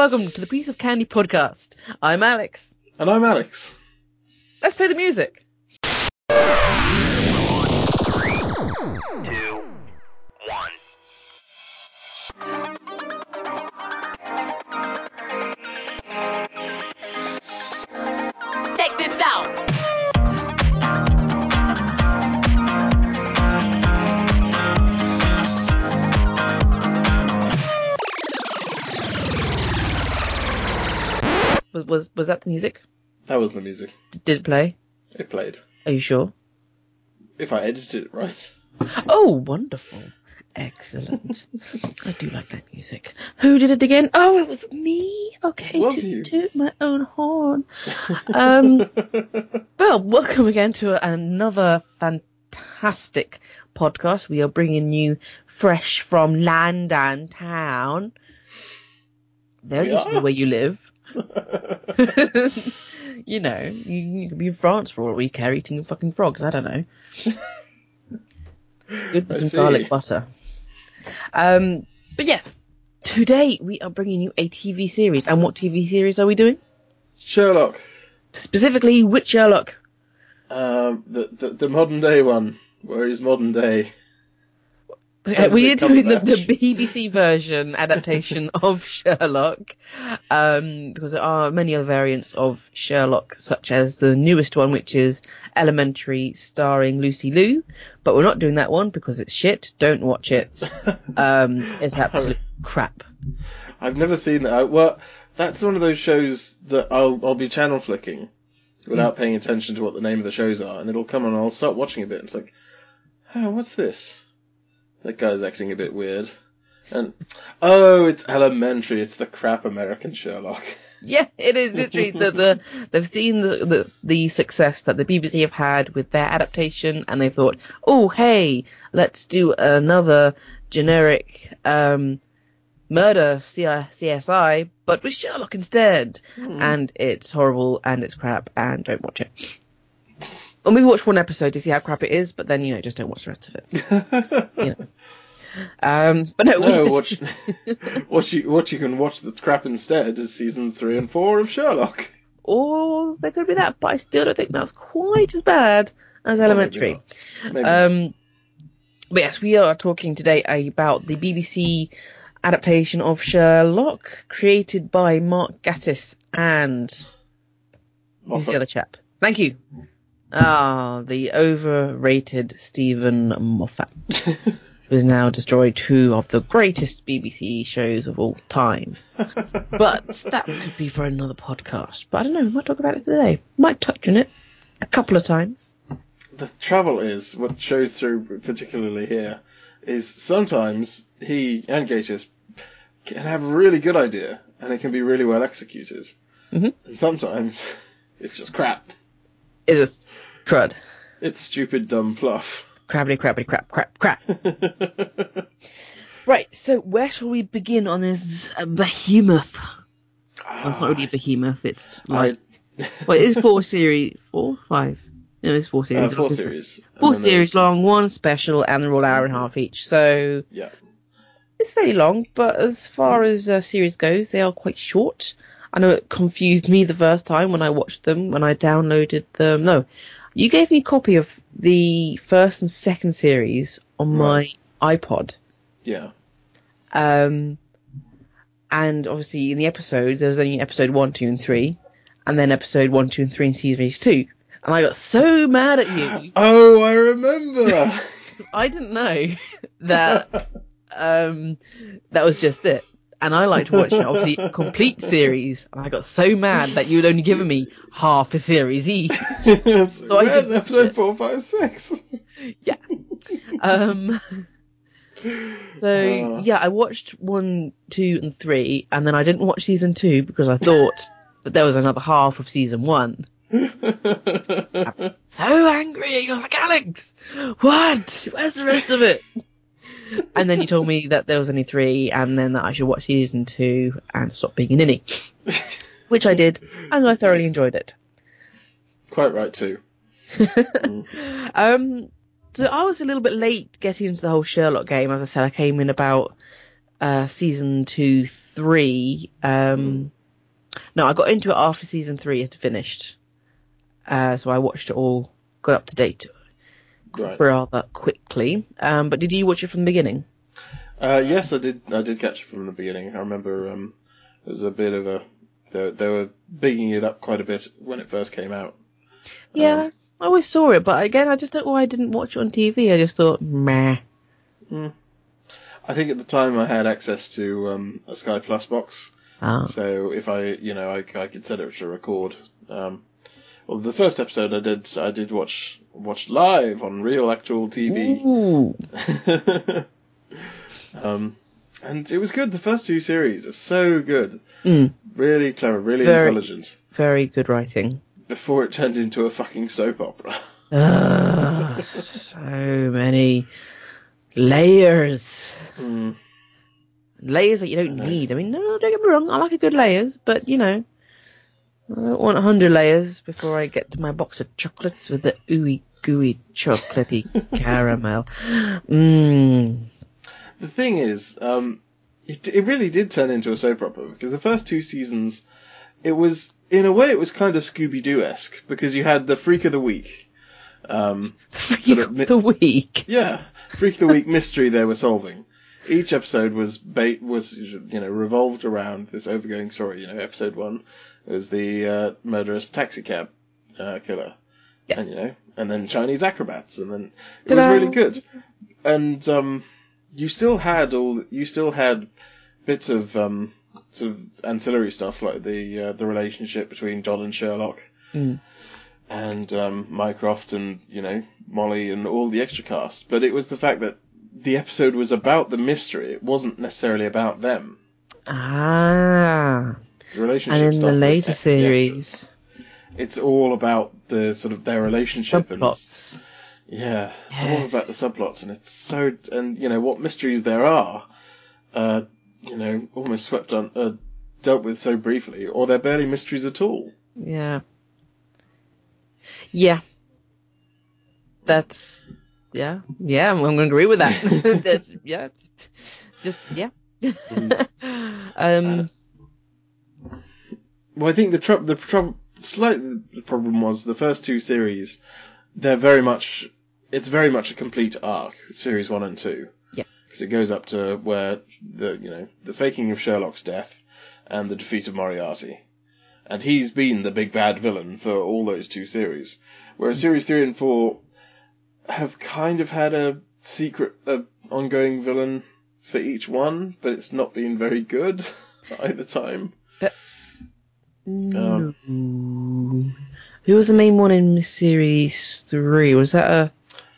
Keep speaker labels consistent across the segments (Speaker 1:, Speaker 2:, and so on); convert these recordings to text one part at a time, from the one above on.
Speaker 1: Welcome to the Piece of Candy podcast. I'm Alex.
Speaker 2: And I'm Alex.
Speaker 1: Let's play the music.
Speaker 3: two, one.
Speaker 1: Was was was that the music?
Speaker 2: That was the music.
Speaker 1: D- did it play?
Speaker 2: It played.
Speaker 1: Are you sure?
Speaker 2: If I edited it right.
Speaker 1: Oh, wonderful. Excellent. I do like that music. Who did it again? Oh, it was me. Okay,
Speaker 2: Was
Speaker 1: to
Speaker 2: you?
Speaker 1: toot my own horn. Um, well, welcome again to another fantastic podcast. We are bringing you fresh from London town. There
Speaker 2: We
Speaker 1: used to be
Speaker 2: are?
Speaker 1: where you live. you know, you, you could be in France for all we care eating fucking frogs. I don't know. Good with
Speaker 2: I
Speaker 1: some
Speaker 2: see.
Speaker 1: garlic butter. Um, but yes, today we are bringing you a TV series. And what TV series are we doing?
Speaker 2: Sherlock.
Speaker 1: Specifically, which Sherlock?
Speaker 2: Um, the, the the modern day one, Where is modern day.
Speaker 1: We are doing the, the BBC version adaptation of Sherlock, um, because there are many other variants of Sherlock, such as the newest one, which is Elementary, starring Lucy Liu. But we're not doing that one because it's shit. Don't watch it. Um, it's absolute crap.
Speaker 2: I've never seen that. Well, that's one of those shows that I'll I'll be channel flicking without paying attention to what the name of the shows are, and it'll come on and I'll start watching a bit. And it's like, oh, what's this? That guy's acting a bit weird. And oh, it's elementary. It's the crap American Sherlock.
Speaker 1: Yeah, it is literally the, the they've seen the, the the success that the BBC have had with their adaptation, and they thought, oh hey, let's do another generic um, murder CSI, but with Sherlock instead. And it's horrible and it's crap, and don't watch it. Or maybe watch one episode to see how crap it is, but then you know just don't watch the rest of it. You know. Um, but no,
Speaker 2: No,
Speaker 1: we-
Speaker 2: what, what you what you can watch that's crap instead is season three and four of Sherlock.
Speaker 1: or there could be that, but I still don't think that's quite as bad as
Speaker 2: Well,
Speaker 1: Elementary.
Speaker 2: not. Maybe.
Speaker 1: Um, but yes, we are talking today about the BBC adaptation of Sherlock, created by Mark Gatiss and who's the other chap? Thank you. Ah, the overrated Steven Moffat, who has now destroyed two of the greatest BBC shows of all time. But that could be for another podcast. But I don't know, we might talk about it today. Might touch on it a couple of times.
Speaker 2: the trouble is, what shows through particularly here, is sometimes he and Gatiss can have a really good idea, and it can be really well executed.
Speaker 1: Mhm.
Speaker 2: And sometimes it's just crap.
Speaker 1: Is a crud.
Speaker 2: It's stupid, dumb fluff.
Speaker 1: Crabbity crabbity crap crap crap. Right, so where shall we begin on this uh, behemoth? Well, it's not really a behemoth, it's like, well, it is four series, four, five? No, it's four
Speaker 2: uh,
Speaker 1: series.
Speaker 2: four
Speaker 1: long,
Speaker 2: series.
Speaker 1: Four series long, one special, and they're all hour and a half each. So
Speaker 2: Yeah.
Speaker 1: it's fairly long, but as far as uh, series goes, they are quite short. I know it confused me the first time when I watched them, when I downloaded them. No, you gave me a copy of the first and second series on
Speaker 2: Right.
Speaker 1: my iPod.
Speaker 2: Yeah.
Speaker 1: Um, and obviously in the episodes, there was only episode one, two, and three, and then episode one, two, and three in series two. And I got so mad at you
Speaker 2: Oh, I remember.
Speaker 1: I didn't know that um, that was just it. And I like to watch obviously a complete series. And I got so mad that you'd only given me half a series each.
Speaker 2: Yes,
Speaker 1: I
Speaker 2: Where's
Speaker 1: did-
Speaker 2: episode four, five, six?
Speaker 1: Yeah. Um, so
Speaker 2: Uh.
Speaker 1: yeah, I watched one, two, and three, and then I didn't watch season two because I thought that there was another half of season one. So angry! I was like, Alex, what? Where's the rest of it? And then you told me that there was only three, and then that I should watch season two and stop being a ninny, which I did, and I thoroughly enjoyed it.
Speaker 2: Quite right too.
Speaker 1: Um, so I was a little bit late getting into the whole Sherlock game. As I said, I came in about uh, season two, three. Um, no, I got into it after season three had finished. Uh, so I watched it all, got up to date
Speaker 2: Right.
Speaker 1: rather quickly. Um, but did you watch it from the beginning?
Speaker 2: Uh, yes, I did. I did catch it from the beginning. I remember um, there was a bit of a they, they were bigging it up quite a bit when it first came out.
Speaker 1: Yeah,
Speaker 2: Um,
Speaker 1: I always saw it, but again, I just don't know why I didn't watch it on TV. I just thought, meh.
Speaker 2: I think at the time I had access to um, a Sky Plus box,
Speaker 1: Ah.
Speaker 2: so if I, you know, I, I could set it to record. Um, well, the first episode I did, I did watch watch live on real actual TV. Um, and it was good. The first two series are so good,
Speaker 1: Mm,
Speaker 2: really clever, really
Speaker 1: Very-
Speaker 2: intelligent.
Speaker 1: very good writing.
Speaker 2: Before it turned into a fucking soap opera.
Speaker 1: Ugh, so many layers.
Speaker 2: Mm.
Speaker 1: Layers that you don't need. I mean, no, don't get me wrong. I like a good layers, but you know, I don't want a hundred layers before I get to my box of chocolates with the ooey gooey chocolatey caramel. Mmm.
Speaker 2: The thing is, um, it, it really did turn into a soap opera because the first two seasons, it was in a way it was kind of Scooby Doo esque because you had the Freak of the Week. Um,
Speaker 1: Freak
Speaker 2: Sort of
Speaker 1: of
Speaker 2: mi-
Speaker 1: the week.
Speaker 2: yeah, Freak of the Week mystery they were solving. Each episode was ba- was you know revolved around this overgoing story. You know, episode one was the uh, murderous taxi cab uh, killer,
Speaker 1: Yes.
Speaker 2: and you know, and then Chinese acrobats, and then it
Speaker 1: Ta-da!
Speaker 2: was really good. And um, you still had all you still had bits of um, sort of ancillary stuff like the uh, the relationship between John and Sherlock,
Speaker 1: Mm.
Speaker 2: and um, Mycroft and you know Molly and all the extra cast. But it was the fact that the episode was about the mystery. It wasn't necessarily about them.
Speaker 1: Ah.
Speaker 2: The relationship
Speaker 1: And in the later
Speaker 2: ex- the extras.
Speaker 1: series,
Speaker 2: it's all about the sort of their relationship and
Speaker 1: subplots.
Speaker 2: Yeah, all about the subplots, and it's so, and you know what mysteries there are, uh, you know, almost swept on, uh, dealt with so briefly, or they're barely mysteries at all.
Speaker 1: Yeah. Yeah. That's yeah. Yeah, I'm, I'm gonna agree with that. That's yeah. Just yeah. um
Speaker 2: Well, I think the trouble, the trouble, slightly the problem was the first two series, they're very much, it's very much a complete arc, series one and two.
Speaker 1: Yeah.
Speaker 2: Because it goes up to where the, you know, the faking of Sherlock's death and the defeat of Moriarty. And he's been the big bad villain for all those two series. Whereas series three and four have kind of had a secret, uh, ongoing villain for each one, but it's not been very good either time. Um,
Speaker 1: no. Who was the main one in series three? Was that a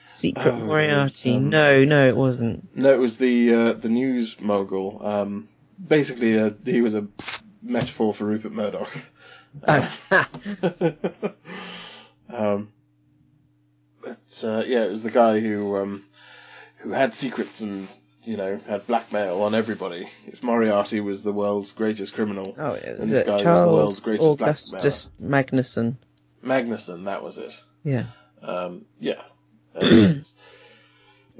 Speaker 1: secret
Speaker 2: Oh,
Speaker 1: Moriarty?
Speaker 2: um,
Speaker 1: no, no, it wasn't.
Speaker 2: No, it was the uh, the news mogul. Um, basically, uh, he was a metaphor for Rupert Murdoch.
Speaker 1: Oh.
Speaker 2: um, but uh, yeah, it was the guy who um, who had secrets and you know had blackmail on everybody. If Moriarty was the world's greatest criminal,
Speaker 1: oh, it
Speaker 2: and this guy was the world's greatest
Speaker 1: Augustus Magnussen.
Speaker 2: Magnussen, that was it.
Speaker 1: Yeah.
Speaker 2: Um, yeah.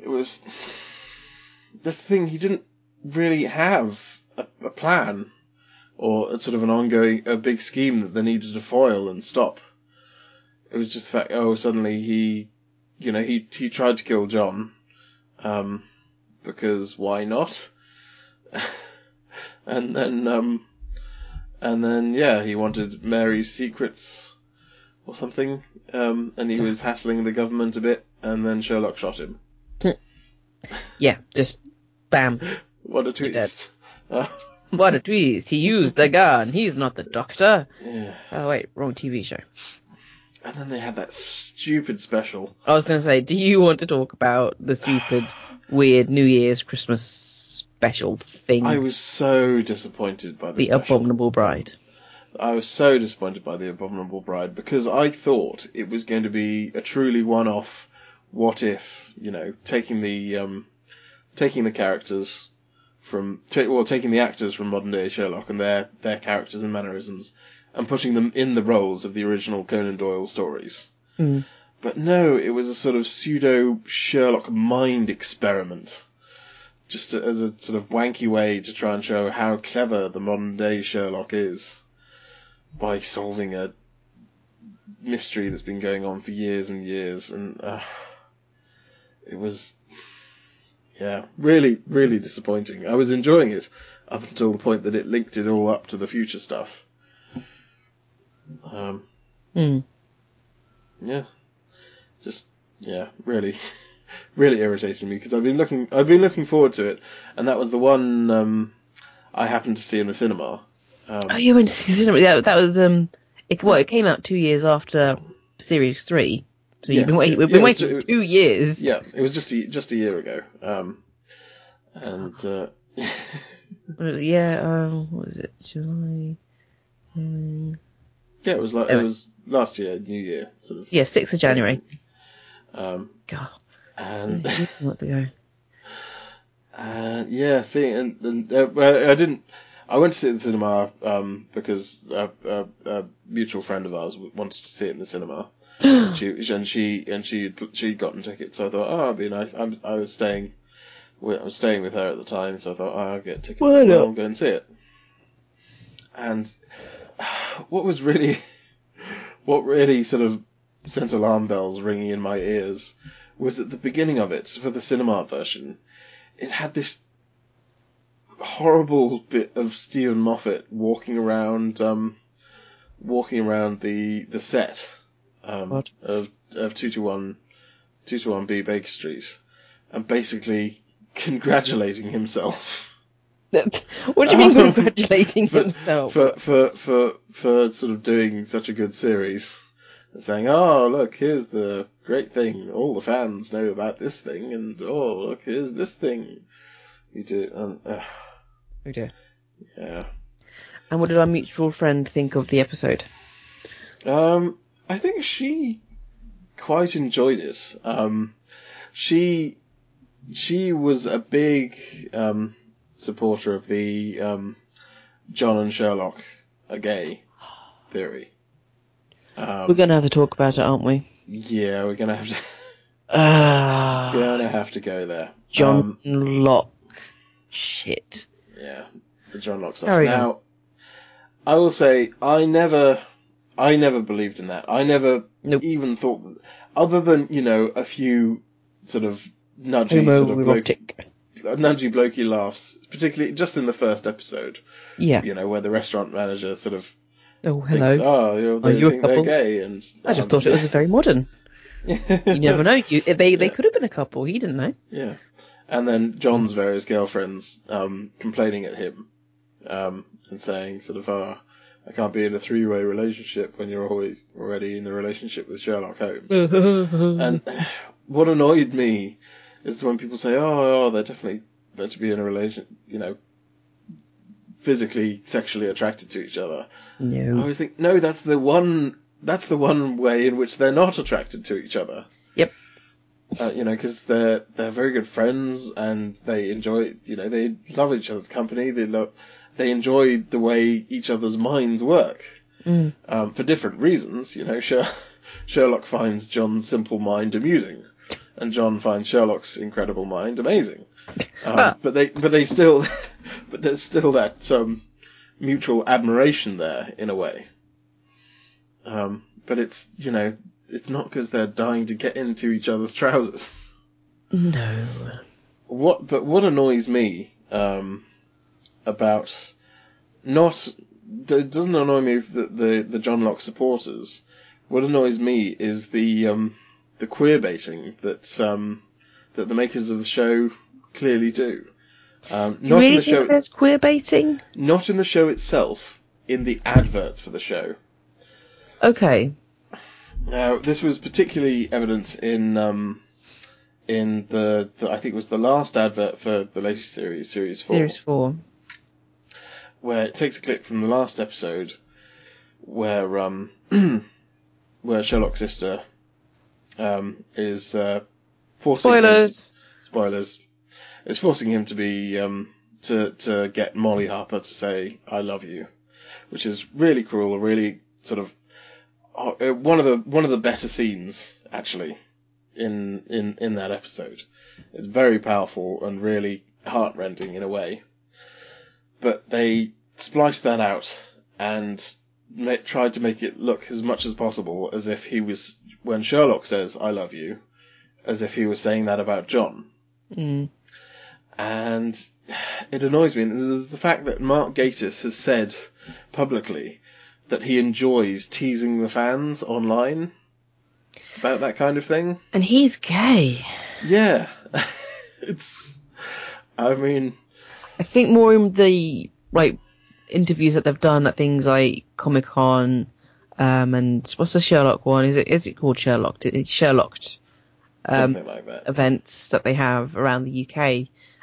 Speaker 2: It was this thing, he didn't really have a, a plan or a sort of an ongoing, a big scheme that they needed to foil and stop. It was just the fact, oh, suddenly he, you know, he, he tried to kill John, um, because why not? and then, um, and then, yeah, he wanted Mary's secrets or something, um, and he was hassling the government a bit, and then Sherlock shot him.
Speaker 1: Yeah, just bam.
Speaker 2: What a twist!
Speaker 1: What a twist. He used a gun. He's not the doctor.
Speaker 2: yeah.
Speaker 1: Oh, wait, wrong TV show.
Speaker 2: And then they had that stupid special.
Speaker 1: I was going to say, do you want to talk about the stupid, weird New Year's Christmas special thing?
Speaker 2: I was so disappointed by the,
Speaker 1: the
Speaker 2: special.
Speaker 1: Abominable Bride.
Speaker 2: I was so disappointed by the Abominable Bride because I thought it was going to be a truly one-off. What if you know taking the um, taking the characters from well taking the actors from modern day Sherlock and their their characters and mannerisms and putting them in the roles of the original Conan Doyle stories.
Speaker 1: Mm.
Speaker 2: But no, it was a sort of pseudo Sherlock mind experiment just as a sort of wanky way to try and show how clever the modern day Sherlock is by solving a mystery that's been going on for years and years, and uh, it was, yeah, really, really disappointing. I was enjoying it up until the point that it linked it all up to the future stuff. Um,
Speaker 1: Hmm.
Speaker 2: yeah, just yeah, really, really irritated me because I've been looking, I've been looking forward to it, and that was the one um, I happened to see in the cinema. Um,
Speaker 1: Oh, you went to see the cinema? Yeah, that was um. It, well, it came out two years after series three. So you've been waiting. We've been
Speaker 2: yeah,
Speaker 1: waiting
Speaker 2: it's-
Speaker 1: two years.
Speaker 2: yeah, it was just a, just a year ago, um, and uh,
Speaker 1: it? Yeah. Um. What was it? July. Um,
Speaker 2: yeah, it was like it was last year, New Year, sort of.
Speaker 1: yeah, sixth of January.
Speaker 2: Um,
Speaker 1: God.
Speaker 2: and
Speaker 1: What to go?
Speaker 2: Uh, yeah, see, and, and uh, I didn't. I went to see it in the cinema um, because a, a, a mutual friend of ours wanted to see it in the cinema. and she and she and she she'd gotten tickets, so I thought, oh, it'd be nice. I'm, I was staying, I was staying with her at the time, so I thought, oh, I'll get tickets
Speaker 1: Why
Speaker 2: as well and go and see it. And what was really, what really sort of sent alarm bells ringing in my ears was at the beginning of it for the cinema version. It had this horrible bit of Steven Moffat walking around, um, walking around the the set um, of of two two one two two one B Baker Street, and basically congratulating himself
Speaker 1: what do you mean
Speaker 2: Um,
Speaker 1: congratulating
Speaker 2: for,
Speaker 1: himself?
Speaker 2: for for for for sort of doing such a good series. And saying, "Oh, look, here's the great thing. All the fans know about this thing, and oh, look, here's this thing we do." And uh,
Speaker 1: Oh dear.
Speaker 2: yeah,
Speaker 1: And what did our mutual friend think of the episode?
Speaker 2: um, I think she quite enjoyed it. Um, she she was a big um, supporter of the um, John and Sherlock are gay theory. Um,
Speaker 1: We're going to have to talk about it, aren't we?
Speaker 2: Yeah, we're gonna have to
Speaker 1: Ah,
Speaker 2: gonna have to go there.
Speaker 1: John
Speaker 2: Um,
Speaker 1: Locke. Shit.
Speaker 2: yeah, the Johnlock stuff.
Speaker 1: Carry on.
Speaker 2: now, I will say I never, I never believed in that. I never
Speaker 1: Nope.
Speaker 2: even thought, that, other than you know a few sort of nudgy sort of bloke, Nudgy blokey laughs, particularly just in the first episode.
Speaker 1: Yeah.
Speaker 2: You know where the restaurant manager sort of
Speaker 1: Oh,
Speaker 2: thinks,
Speaker 1: hello.
Speaker 2: oh, you know, they
Speaker 1: you a
Speaker 2: think they're
Speaker 1: couple?
Speaker 2: gay, and
Speaker 1: I just
Speaker 2: um,
Speaker 1: thought it was very modern. You never know. You, they they
Speaker 2: Yeah.
Speaker 1: could have been a couple. He didn't know.
Speaker 2: Yeah. And then John's various girlfriends um, complaining at him um, and saying, sort of, oh, I can't be in a three way relationship when you're always already in a relationship with Sherlock Holmes. and what annoyed me is when people say, oh, oh they're definitely meant to be in a relation, you know, physically, sexually attracted to each other. I always think, no, that's the one. That's the one way in which they're not attracted to each other.
Speaker 1: Yep.
Speaker 2: Uh, you know, because they're they're very good friends and they enjoy. You know, they love each other's company. They love. They enjoy the way each other's minds work.
Speaker 1: Mm.
Speaker 2: Um, for different reasons. You know, Sher- Sherlock finds John's simple mind amusing, and John finds Sherlock's incredible mind amazing. Um, but they but they still but there's still that um, mutual admiration there in a way. Um, but it's you know it's not because they're dying to get into each other's trousers.
Speaker 1: No.
Speaker 2: What but what annoys me um, about not it doesn't annoy me that the the Johnlock supporters. What annoys me is the um, the queer baiting that um, that the makers of the show clearly do. Um,
Speaker 1: You
Speaker 2: not
Speaker 1: really
Speaker 2: in the
Speaker 1: think
Speaker 2: show,
Speaker 1: there's queer baiting?
Speaker 2: not in the show itself. In the adverts for the show.
Speaker 1: Okay.
Speaker 2: Now, this was particularly evident in um, in the, the I think it was the last advert for the latest series, series four,
Speaker 1: Series four.
Speaker 2: where it takes a clip from the last episode, where um, where Sherlock's sister um, is uh, forcing him to-
Speaker 1: Spoilers.
Speaker 2: spoilers is forcing him to be um, to to get Molly Hooper to say I love you, which is really cruel, really sort of uh, one of the one of the better scenes actually in in in that episode. It's very powerful and really heartrending in a way. But they spliced that out and tried to make it look as much as possible as if he was, when Sherlock says, I love you, as if he was saying that about John.
Speaker 1: Mm.
Speaker 2: And it annoys me. And there's the fact that Mark Gatiss has said publicly that he enjoys teasing the fans online about that kind of thing.
Speaker 1: And he's gay.
Speaker 2: Yeah. it's, I mean,
Speaker 1: I think more in the like interviews that they've done at things like Comic Con, um, and what's the Sherlock one? Is it is it called Sherlock? It's Sherlocked Um,
Speaker 2: like that.
Speaker 1: events that they have around the UK,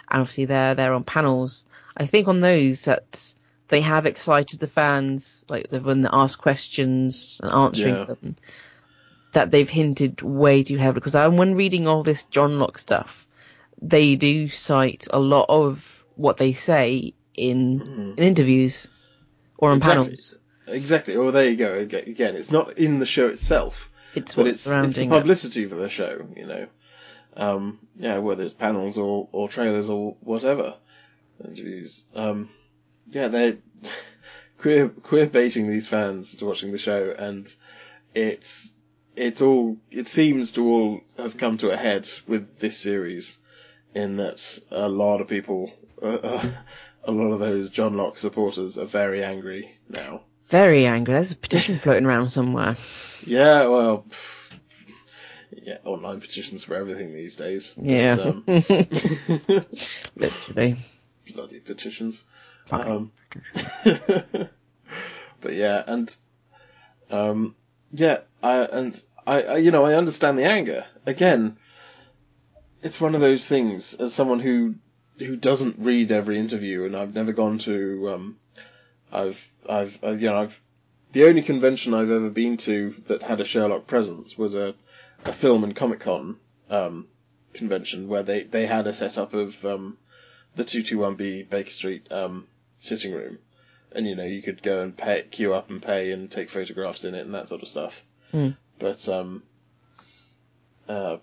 Speaker 1: and obviously they're they're on panels. I think on those that they have excited the fans, like the- when they ask questions and answering
Speaker 2: Yeah.
Speaker 1: them, that they've hinted way too heavily. Because I'm when reading all this Johnlock stuff, they do cite a lot of what they say in, in interviews or on.
Speaker 2: Exactly.
Speaker 1: panels.
Speaker 2: Exactly. Well, there you go. Again, it's not in the show itself,
Speaker 1: It's
Speaker 2: but it's, it's the
Speaker 1: surrounding it.
Speaker 2: publicity for the show, you know. Um, yeah, whether it's panels or, or trailers or whatever. Interviews. Um, yeah, they're queer, queer baiting these fans to watching the show and it's, it's all, it seems to all have come to a head with this series in that a lot of people, uh, uh, a lot of those Johnlock supporters are very angry now.
Speaker 1: Very angry. There's a petition floating around somewhere.
Speaker 2: Yeah, well, yeah, online petitions for everything these days. But,
Speaker 1: Yeah.
Speaker 2: um,
Speaker 1: Literally.
Speaker 2: bloody petitions. Um, but yeah, and um, yeah, I and I, I, you know, I understand the anger. Again, it's one of those things. As someone who who doesn't read every interview, and I've never gone to, um, I've, I've, I've, you know, I've the only convention I've ever been to that had a Sherlock presence was a, a film and Comic Con um, convention where they, they had a setup of um, the 221B Baker Street um, sitting room. And, you know, you could go and pay, queue up and pay and take photographs in it and that sort of stuff.
Speaker 1: Hmm.
Speaker 2: But, um, uh,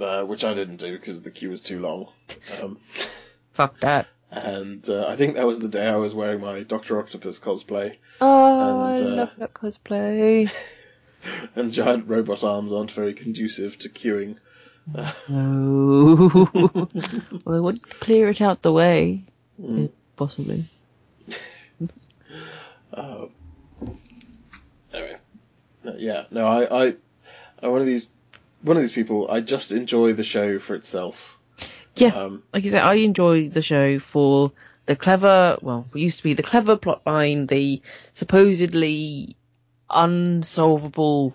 Speaker 2: uh, which I didn't do because the queue was too long.
Speaker 1: Fuck that.
Speaker 2: and uh, I think that was the day I was wearing my Doctor Octopus cosplay.
Speaker 1: Oh,
Speaker 2: And,
Speaker 1: I
Speaker 2: uh,
Speaker 1: love that cosplay.
Speaker 2: And giant robot arms aren't very conducive to queuing.
Speaker 1: No. well, they would clear it out the way.
Speaker 2: Mm.
Speaker 1: eh, Possibly.
Speaker 2: Uh, anyway, Uh, yeah, no, I, I, I'm one of these, one of these people. I just enjoy the show for itself.
Speaker 1: Yeah.
Speaker 2: Um,
Speaker 1: like you said, I enjoy the show for the clever, well, it used to be the clever plotline, the supposedly unsolvable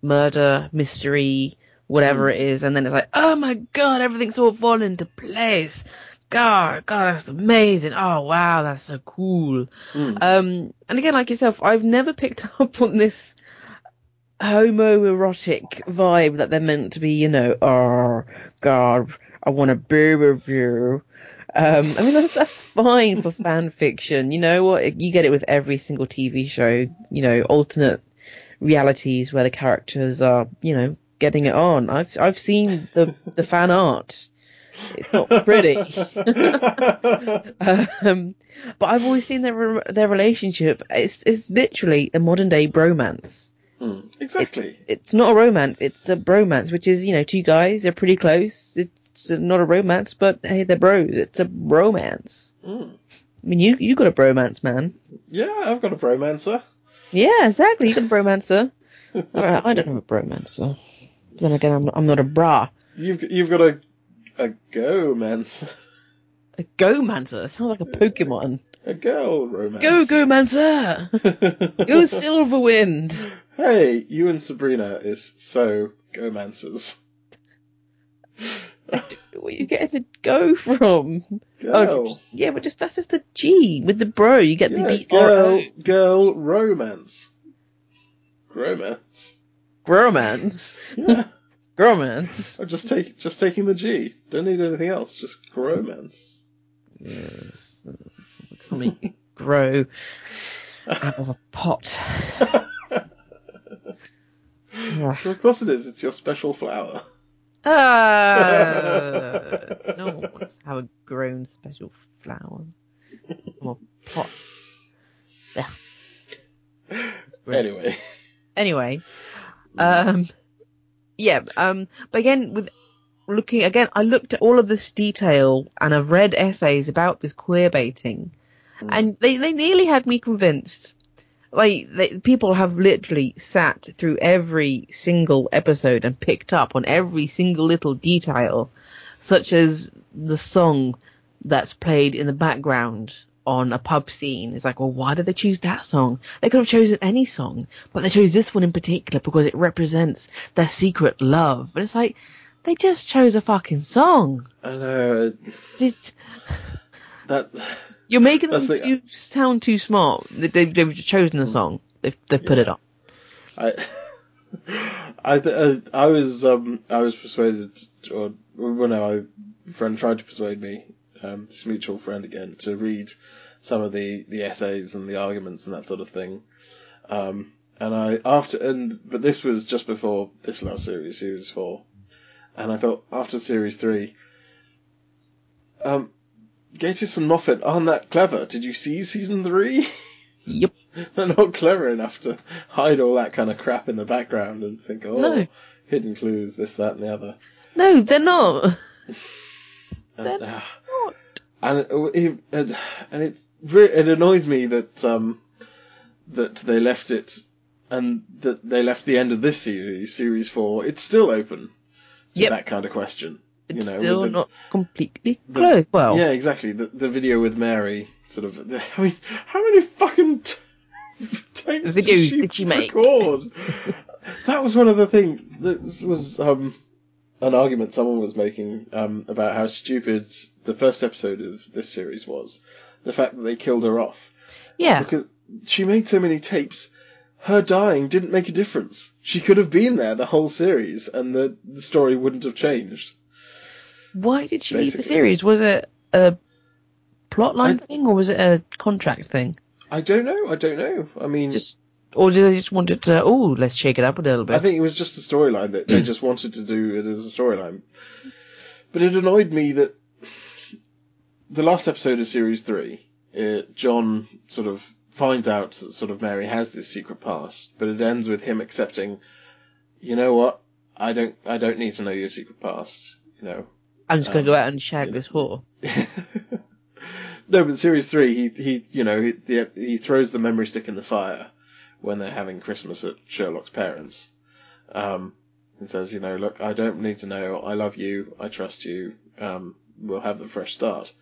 Speaker 1: murder mystery, whatever it is, and then it's like, oh my god, everything's all fallen into place. God, God, that's amazing. Oh wow, that's so cool.
Speaker 2: mm,
Speaker 1: Um, and again, like yourself, I've never picked up on this homoerotic vibe that they're meant to be, you know, oh, God, I want a with you. Um, I mean, that's, that's fine for fan fiction. You know what? You get it with every single TV show, you know, alternate realities where the characters are, you know, getting it on. I've, I've seen the, the fan art. It's not pretty. um, but I've always seen their re- their relationship. It's it's literally a modern day bromance.
Speaker 2: mm, exactly.
Speaker 1: It's, it's not a romance. It's a bromance, which is you know two guys. They're pretty close. It's not a romance, but hey, they're bros. It's a romance.
Speaker 2: Mm.
Speaker 1: I mean, you you got a bromance, man.
Speaker 2: Yeah, I've got a bromancer.
Speaker 1: Yeah, exactly. You got a bromancer. I don't, I don't have a bromancer. Then again, I'm I'm not a bra.
Speaker 2: You've you've got a a gomancer,
Speaker 1: A go-mancer. Sounds like a Pokemon.
Speaker 2: a girl romance.
Speaker 1: Go, go-mancer. Go, Silverwind.
Speaker 2: hey, you and Sabrina is so gomancers.
Speaker 1: Where are you getting the go from?
Speaker 2: Girl.
Speaker 1: Oh, yeah, but just that's just a G with the bro. You get
Speaker 2: yeah,
Speaker 1: the B
Speaker 2: girl,
Speaker 1: R
Speaker 2: girl romance. Romance.
Speaker 1: Romance.
Speaker 2: Yeah.
Speaker 1: Romance.
Speaker 2: I'm just take just taking the G. Don't need anything else. Just romance.
Speaker 1: Yes. Something grow out of a pot. Yeah.
Speaker 2: Well, of course it is. It's your special flower.
Speaker 1: Uh, no one wants to have a grown special flower. Or pot. Yeah.
Speaker 2: Anyway,
Speaker 1: Anyway, um, yeah, um, but again, with looking again, I looked at all of this detail and I've read essays about this queer baiting, and they they nearly had me convinced. Like they, people have literally sat through every single episode and picked up on every single little detail, such as the song that's played in the background on a pub scene. It's like, well, why did they choose that song? They could have chosen any song, but they chose this one in particular because it represents their secret love. And it's like, they just chose a fucking song.
Speaker 2: I know uh,
Speaker 1: It's,
Speaker 2: that.
Speaker 1: you're making them
Speaker 2: the-
Speaker 1: too, sound too smart. They- They've, they've chosen the song. They've, they've put
Speaker 2: Yeah.
Speaker 1: it on.
Speaker 2: I, I, th- I was, um, I was persuaded, or well, no, I, a friend tried to persuade me, um, this mutual friend again, to read some of the the essays and the arguments and that sort of thing. Um, and I after and but this was just before this last series, series four, and I thought after series three, um, Gatiss and Moffat aren't that clever. Did you see season three?
Speaker 1: Yep.
Speaker 2: They're not clever enough to hide all that kind of crap in the background and think, oh,
Speaker 1: No.
Speaker 2: hidden clues, this, that, and the other.
Speaker 1: No, they're not.
Speaker 2: And,
Speaker 1: They're
Speaker 2: ah,
Speaker 1: not.
Speaker 2: and, it, and, and it's it annoys me that um, that they left it and that they left the end of this series, series four. It's still open to
Speaker 1: Yep.
Speaker 2: that kind of question.
Speaker 1: It's
Speaker 2: you know,
Speaker 1: still
Speaker 2: the-
Speaker 1: not completely
Speaker 2: the-.
Speaker 1: Well,
Speaker 2: Yeah, exactly. The the video with Mary, sort of. I mean, how many fucking t- tapes
Speaker 1: Videos
Speaker 2: did
Speaker 1: did she make?
Speaker 2: record? that was one of the things. That was um, an argument someone was making um, about how stupid the first episode of this series was. The fact that they killed her off
Speaker 1: yeah.
Speaker 2: because she made so many tapes. Her dying didn't make a difference. She could have been there the whole series, and the, the story wouldn't have changed.
Speaker 1: Why did she leave the series? Was it a plotline
Speaker 2: I-
Speaker 1: thing or was it a contract thing?
Speaker 2: I don't know. I don't know. I mean,
Speaker 1: Just or did they just wanted to? Oh, let's shake it up a little bit.
Speaker 2: I think it was just a storyline that they just wanted to do it as a storyline. But it annoyed me that the last episode of series three, uh, John sort of finds out that sort of Mary has this secret past, but it ends with him accepting, you know what, I don't, I don't need to know your secret past, you know.
Speaker 1: I'm just gonna
Speaker 2: um,
Speaker 1: go out and shag this whore.
Speaker 2: no, but series three, he, he, you know, he, he throws the memory stick in the fire when they're having Christmas at Sherlock's parents. Um, and says, you know, look, I don't need to know. I love you. I trust you. Um, we'll have the fresh start.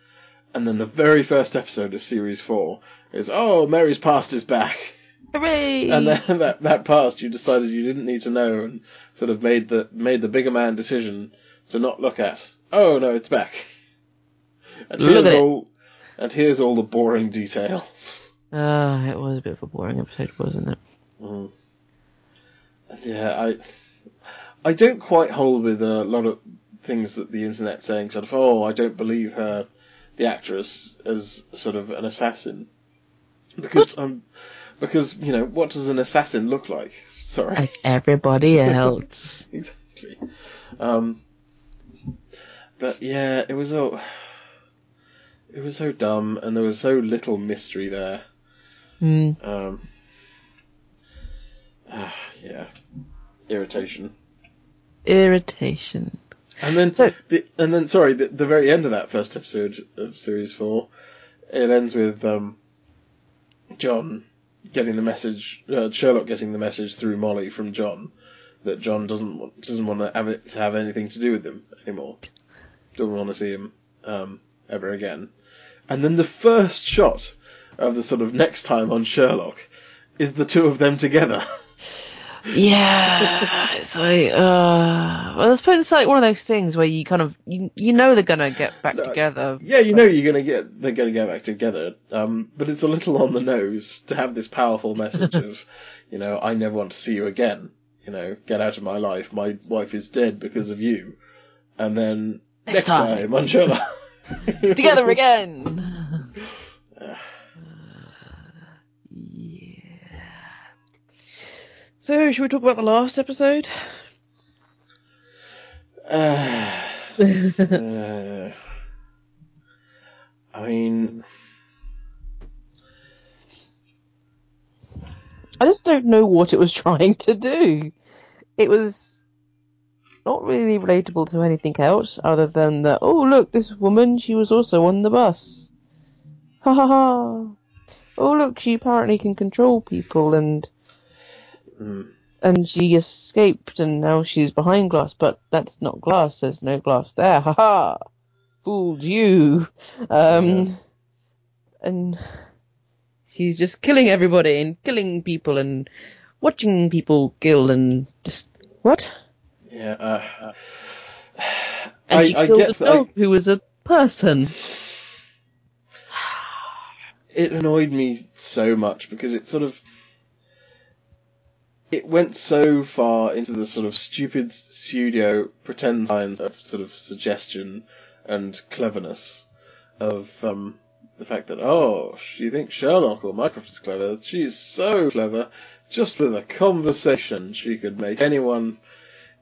Speaker 2: And then the very first episode of series four is, oh, Mary's past is back.
Speaker 1: Hooray!
Speaker 2: And then that, that past you decided you didn't need to know and sort of made the, made the bigger man decision to not look at. Oh no, it's back. And
Speaker 1: Look
Speaker 2: here's
Speaker 1: at it.
Speaker 2: all, and here's all the boring details.
Speaker 1: Ah, it was a bit of a boring episode, wasn't it?
Speaker 2: Mm. Yeah, I, I don't quite hold with a lot of things that the internet's saying, sort of, oh, I don't believe her, the actress, as sort of an assassin. Because, um, because, you know, what does an assassin look like? Sorry.
Speaker 1: Like everybody else.
Speaker 2: exactly. Um, but yeah, it was all, it was so dumb, and there was so little mystery there.
Speaker 1: Hmm.
Speaker 2: Um, ah, yeah, irritation.
Speaker 1: Irritation.
Speaker 2: And then,
Speaker 1: So-
Speaker 2: the, and then, sorry, the, the very end of that first episode of series four, it ends with um, John getting the message, uh, Sherlock getting the message through Molly from John that John doesn't want, doesn't want to have it to have anything to do with him anymore. Doesn't want to see him um, ever again. And then the first shot of the sort of next time on Sherlock is the two of them together.
Speaker 1: Yeah, it's like, uh, well, I suppose it's like one of those things where you kind of, you, you know they're gonna get back
Speaker 2: No,
Speaker 1: together.
Speaker 2: Yeah, you know you're gonna get they're gonna get back together. Um, but it's a little on the nose to have this powerful message of, you know, I never want to see you again. You know, get out of my life. My wife is dead because of you. And then
Speaker 1: Next
Speaker 2: next,
Speaker 1: time.
Speaker 2: time. on Sherlock.
Speaker 1: Together again! yeah. So, should we talk about the last episode?
Speaker 2: Uh, uh, I mean,
Speaker 1: I just don't know what it was trying to do. It was not really relatable to anything else other than that, oh, look, this woman, she was also on the bus. Ha ha ha. Oh, look, she apparently can control people and
Speaker 2: mm,
Speaker 1: and she escaped and now she's behind glass, but that's not glass, there's no glass there. Ha ha. Fooled you. Um
Speaker 2: Yeah.
Speaker 1: and she's just killing everybody and killing people and watching people kill and just what?
Speaker 2: Yeah. Uh,
Speaker 1: And
Speaker 2: I,
Speaker 1: she
Speaker 2: I
Speaker 1: killed
Speaker 2: get
Speaker 1: a dog who was a person.
Speaker 2: it annoyed me so much because it sort of it went so far into the sort of stupid pseudo pretend science of sort of suggestion and cleverness of um, the fact that oh you think Sherlock or Mycroft is clever she's so clever just with a conversation she could make anyone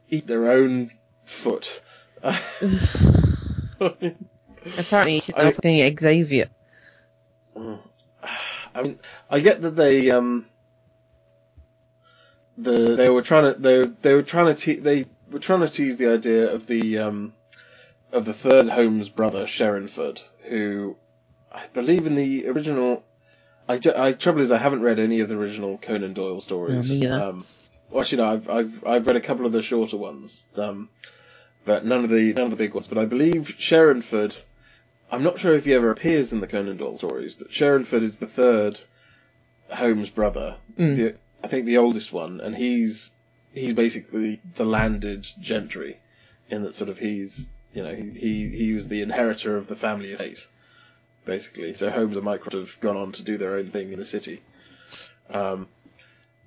Speaker 2: eat their own foot
Speaker 1: Apparently she's
Speaker 2: I-
Speaker 1: now fucking Xavier.
Speaker 2: I mean, I get that they um the they were trying to they they were trying to te- they were trying to tease the idea of the um of the third Holmes brother Sherrinford, who I believe in the original. I, I trouble is I haven't read any of the original Conan Doyle stories.
Speaker 1: Yeah,
Speaker 2: um, actually, no, I've I've I've read a couple of the shorter ones, um, but none of the none of the big ones. But I believe Sherrinford. I'm not sure if he ever appears in the Conan Doyle stories, but Sherrinford is the third Holmes brother.
Speaker 1: Mm.
Speaker 2: The, I think the oldest one, and he's he's basically the landed gentry, in that sort of he's you know he he, he was the inheritor of the family estate, basically. So Holmes and Mycroft have gone on to do their own thing in the city. Um,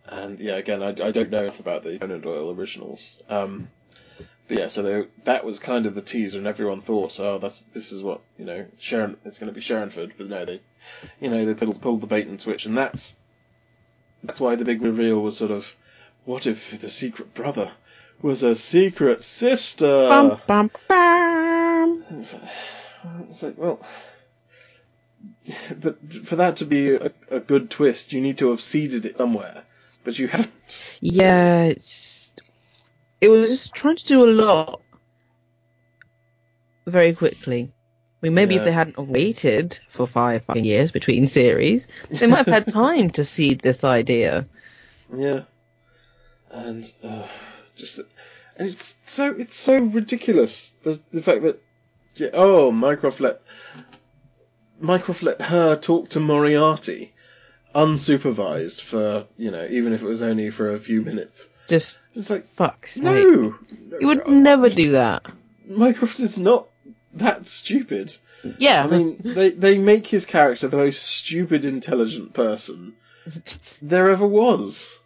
Speaker 2: and yeah, again, I, I don't know enough about the Conan Doyle originals. Um, but yeah, so they, that was kind of the teaser, and everyone thought, oh, that's this is what you know, Sharon, it's going to be Sherrinford. But no, they, you know, they pulled, pulled the bait and switch, and that's that's why the big reveal was sort of, what if the secret brother was a secret sister?
Speaker 1: Bum, bum, bum.
Speaker 2: It's, it's like, well, but for that to be a, a good twist, you need to have seeded it somewhere, but you haven't.
Speaker 1: Yeah, it's it was just trying to do a lot very quickly. I mean, maybe if they hadn't waited for five fucking years between series, they might have had time to seed this idea.
Speaker 2: Yeah, and uh, just and it's so it's so ridiculous the the fact that yeah, oh Mycroft let Mycroft let her talk to Moriarty unsupervised for you know even if it was only for a few minutes.
Speaker 1: Just
Speaker 2: It's like
Speaker 1: fuck's sake.
Speaker 2: no,
Speaker 1: You would never do that.
Speaker 2: Mycroft is not that stupid.
Speaker 1: Yeah,
Speaker 2: I mean, they they make his character the most stupid, intelligent person there ever was.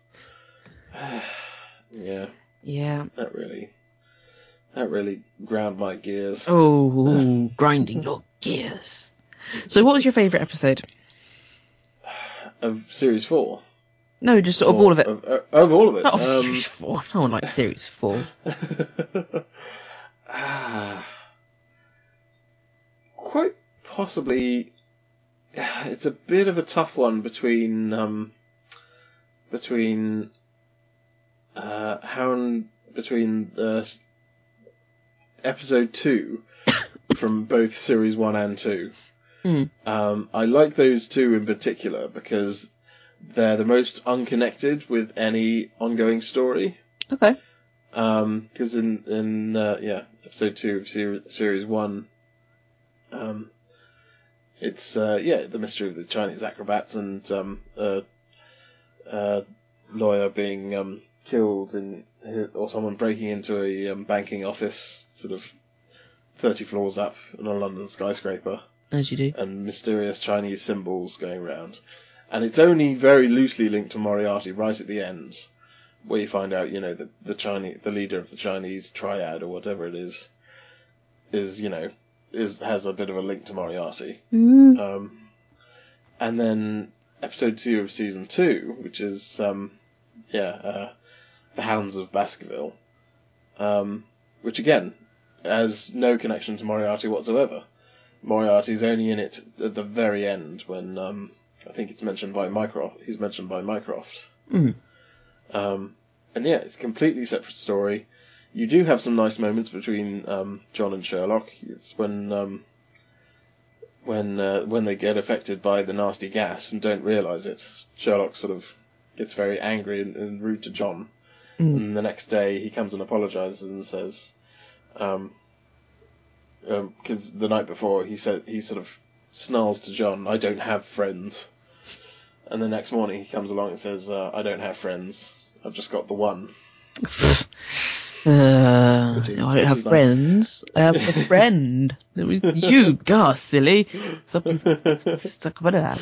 Speaker 2: yeah,
Speaker 1: yeah.
Speaker 2: that really, that really ground my gears.
Speaker 1: Oh, grinding your gears. So, what was your favourite episode?
Speaker 2: Of series four,
Speaker 1: No, just sort
Speaker 2: of
Speaker 1: all of it.
Speaker 2: Of, of- of all of it.
Speaker 1: Not of
Speaker 2: um,
Speaker 1: series four. No one likes series four.
Speaker 2: ah, quite possibly, it's a bit of a tough one between um, between uh, Hound between uh, episode two from both series one and two.
Speaker 1: Hmm.
Speaker 2: Um, I like those two in particular because they're the most unconnected with any ongoing story.
Speaker 1: Okay.
Speaker 2: Because in in uh, yeah episode two of ser- series one, um, it's uh, yeah the mystery of the Chinese acrobats and um, a, a lawyer being um, killed in or someone breaking into a um, banking office, sort of thirty floors up in a London skyscraper
Speaker 1: As you do.
Speaker 2: and mysterious Chinese symbols going around. And it's only very loosely linked to Moriarty right at the end, where you find out, you know, that the Chinese, the leader of the Chinese triad or whatever it is, is, you know, is has a bit of a link to Moriarty.
Speaker 1: Mm.
Speaker 2: Um, and then episode two of season two, which is, um, yeah, uh, the Hounds of Baskerville, um, which again has no connection to Moriarty whatsoever. Moriarty's only in it at the very end when um, I think it's mentioned by Mycroft. He's mentioned by Mycroft.
Speaker 1: Mm.
Speaker 2: Um, and yeah, it's a completely separate story. You do have some nice moments between um, John and Sherlock. It's when um, when uh, when they get affected by the nasty gas and don't realise it. Sherlock sort of gets very angry and, and rude to John.
Speaker 1: Mm.
Speaker 2: And the next day he comes and apologises and says, um, because the night before he said he sort of snarls to John, "I don't have friends," and the next morning he comes along and says, uh, "I don't have friends. I've just got the one."
Speaker 1: Uh,
Speaker 2: is-
Speaker 1: I don't have
Speaker 2: is nice.
Speaker 1: friends. I have a friend. It was you, gosh, silly. Stop about that.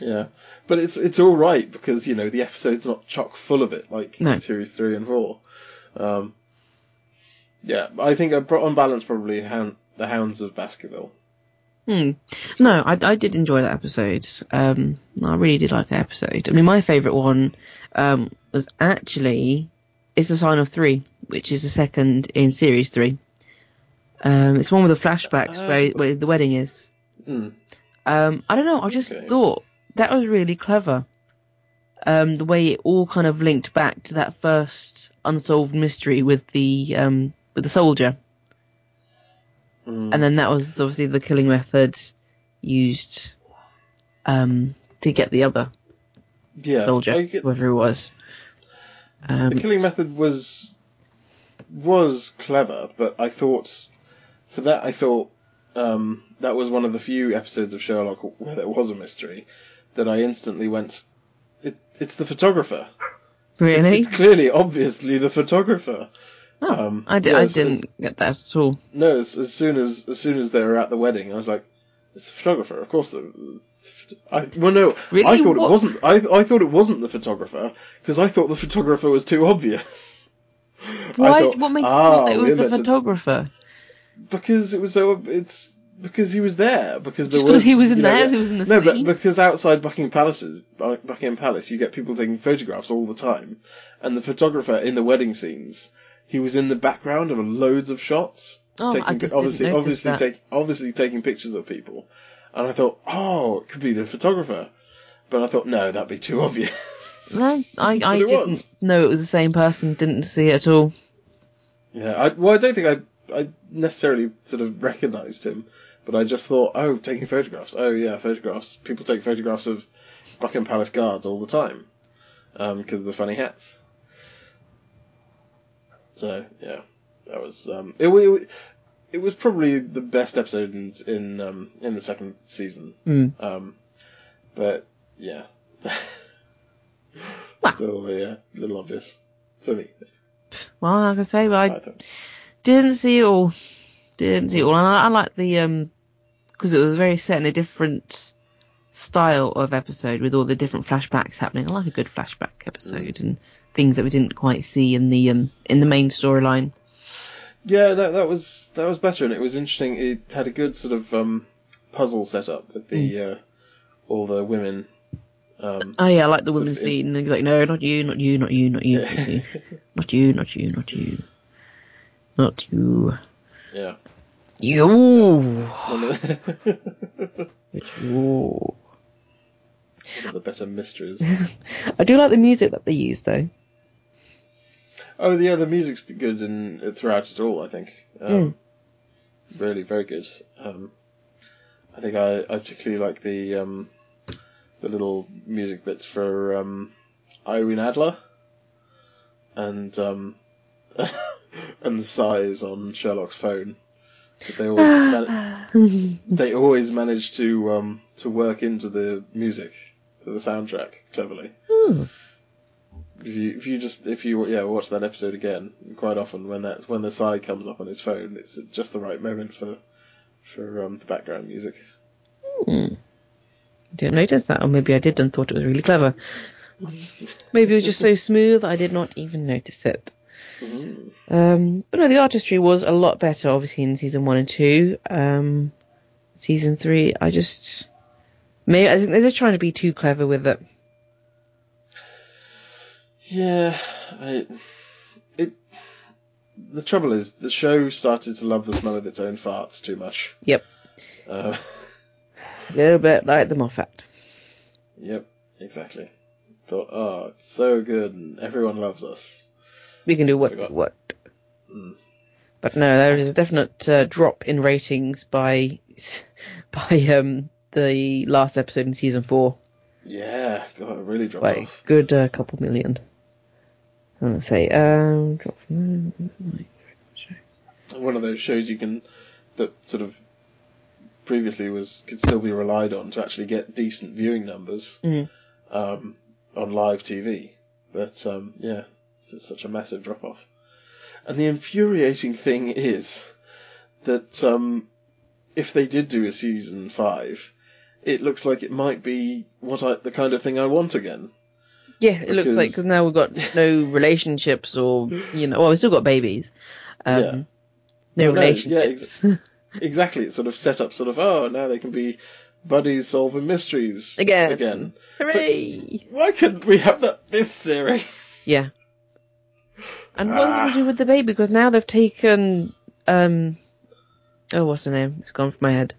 Speaker 2: Yeah, but it's it's all right because you know the episode's not chock full of it like
Speaker 1: No.
Speaker 2: series three and four. Um, yeah, I think on balance probably Hound, the Hounds of Baskerville.
Speaker 1: Hmm. No, I, I did enjoy that episode. Um, I really did like that episode. I mean, my favourite one um, was actually It's a Sign of Three, which is the second in series three. Um, it's one with the flashbacks
Speaker 2: Uh,
Speaker 1: where, where the wedding is.
Speaker 2: Hmm.
Speaker 1: Um, I don't know. I just
Speaker 2: Okay.
Speaker 1: thought that was really clever. Um, the way it all kind of linked back to that first unsolved mystery with the um, with the soldier,
Speaker 2: Mm.
Speaker 1: and then that was obviously the killing method used um, to get the other
Speaker 2: yeah,
Speaker 1: soldier,
Speaker 2: get-
Speaker 1: whoever it was. Um,
Speaker 2: the killing method was was clever, but I thought for that I thought um, that was one of the few episodes of Sherlock where there was a mystery that I instantly went. It, it's the photographer. It's,
Speaker 1: really?
Speaker 2: it's clearly, obviously, the photographer.
Speaker 1: Oh,
Speaker 2: um,
Speaker 1: I, di-
Speaker 2: yeah,
Speaker 1: I
Speaker 2: it's-
Speaker 1: didn't
Speaker 2: it's-
Speaker 1: get that at all.
Speaker 2: No, as, as soon as as soon as they were at the wedding, I was like, "It's the photographer." Of course, the. I, well, no,
Speaker 1: Really?
Speaker 2: I thought
Speaker 1: What?
Speaker 2: it wasn't. I I thought it wasn't the photographer because I thought the photographer was too obvious.
Speaker 1: Why?
Speaker 2: thought,
Speaker 1: what makes you
Speaker 2: "Ah,
Speaker 1: think that it was the
Speaker 2: meant to-"
Speaker 1: photographer?
Speaker 2: because it was so. It's because he was there. Because there was,
Speaker 1: he was in
Speaker 2: you know,
Speaker 1: there, he was in the
Speaker 2: no,
Speaker 1: scene?
Speaker 2: but because outside Buckingham Palaces, Buckingham Palace, you get people taking photographs all the time, and the photographer in the wedding scenes, he was in the background of loads of shots,
Speaker 1: Oh, I just
Speaker 2: obviously
Speaker 1: didn't notice
Speaker 2: obviously
Speaker 1: that.
Speaker 2: take obviously taking pictures of people, and I thought, oh, it could be the photographer, but I thought no, that'd be too obvious.
Speaker 1: No, I, I didn't
Speaker 2: was.
Speaker 1: know it was the same person. Didn't see it at all.
Speaker 2: Yeah, I, well, I don't think I I necessarily sort of recognised him, but I just thought, oh, taking photographs. Oh yeah, photographs. People take photographs of Buckingham Palace guards all the time um, because of the funny hats. So yeah, that was um, it. wa- It was probably the best episode in in um, in the second season.
Speaker 1: Hmm.
Speaker 2: Um, but yeah,
Speaker 1: Well.
Speaker 2: still yeah, a little obvious for me.
Speaker 1: Well, like I say, I
Speaker 2: I
Speaker 1: didn't see it all. Didn't see it all, and I, I like the um because it was very set in a different style of episode with all the different flashbacks happening. I like a good flashback episode and things that we didn't quite see in the um in the main storyline.
Speaker 2: Yeah, that that was that was better, and it was interesting. It had a good sort of um, puzzle set up with the
Speaker 1: Hmm.
Speaker 2: uh, all the women. Um,
Speaker 1: Oh yeah, I like the women
Speaker 2: in-
Speaker 1: scene. And he's like, no, not you, not you, not you, not you, not you, not you, not you, not you, not you,
Speaker 2: yeah,
Speaker 1: you, you.
Speaker 2: One of the better mysteries.
Speaker 1: I do like the music that they use though.
Speaker 2: oh, yeah, the music's good and throughout it all. I think um, really very good. Um, I think I, I particularly like the um, the little music bits for um, Irene Adler and um, and the sighs on Sherlock's phone. But they always man- they always manage to um, to work into the music to the soundtrack cleverly.
Speaker 1: Hmm.
Speaker 2: If you if you just if you yeah watch that episode again, quite often when that when the side comes up on his phone, it's just the right moment for for um, the background music.
Speaker 1: Hmm. Didn't notice that, or maybe I did and thought it was really clever. Maybe it was just so smooth I did not even notice it.
Speaker 2: Mm.
Speaker 1: Um, but no, the artistry was a lot better, obviously, in season one and two. Um, season three, I just maybe I think they're just trying to be too clever with it.
Speaker 2: Yeah, I, it the trouble is, the show started to love the smell of its own farts too much.
Speaker 1: Yep.
Speaker 2: Uh,
Speaker 1: A little bit like the Moffat.
Speaker 2: yep, exactly. Thought, oh, it's so good, and everyone loves us.
Speaker 1: We can do what
Speaker 2: Forgot.
Speaker 1: what.
Speaker 2: Mm.
Speaker 1: But no, there is a definite uh, drop in ratings by by um the last episode in season four
Speaker 2: Yeah, God, it really dropped
Speaker 1: a
Speaker 2: off.
Speaker 1: good uh, couple million. I'm gonna say um drop from
Speaker 2: One of those shows you can, that sort of previously was could still be relied on to actually get decent viewing numbers
Speaker 1: Mm.
Speaker 2: um, on live TV. But um, yeah, it's such a massive drop off. And the infuriating thing is that um, if they did do a season five, it looks like it might be what I the kind of thing I want again.
Speaker 1: Yeah, it looks like
Speaker 2: Because-
Speaker 1: now we've got no relationships or you know, well, we've still got babies. Um,
Speaker 2: Yeah.
Speaker 1: No
Speaker 2: Well, no, yeah,
Speaker 1: relationships.
Speaker 2: Exactly, it's sort of set up, sort of oh now they can be buddies solving mysteries
Speaker 1: Again.
Speaker 2: Again,
Speaker 1: Hooray!
Speaker 2: why couldn't we have that this series?
Speaker 1: Yeah. And what are they
Speaker 2: Ah.
Speaker 1: do with the baby? Because now they've taken, um, oh, what's the name? It's gone from my head.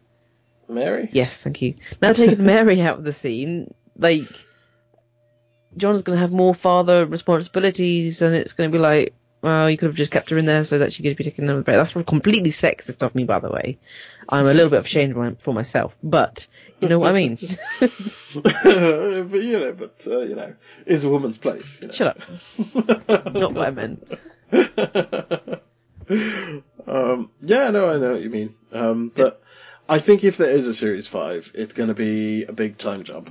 Speaker 2: Mary.
Speaker 1: Yes, thank you. Now they've Mary out of the scene. Like, John's going to have more father responsibilities, and it's going to be like, well, you could have just kept her in there so that she could be taken over. That's completely sexist of me, by the way. I'm a little bit ashamed for myself, but you know what I mean.
Speaker 2: but you know, but uh, you know, is a woman's place. You know.
Speaker 1: Shut up. That's not what I meant.
Speaker 2: um, yeah, no, I know what you mean. Um, but I think if there is a series five, it's going to be a big time jump.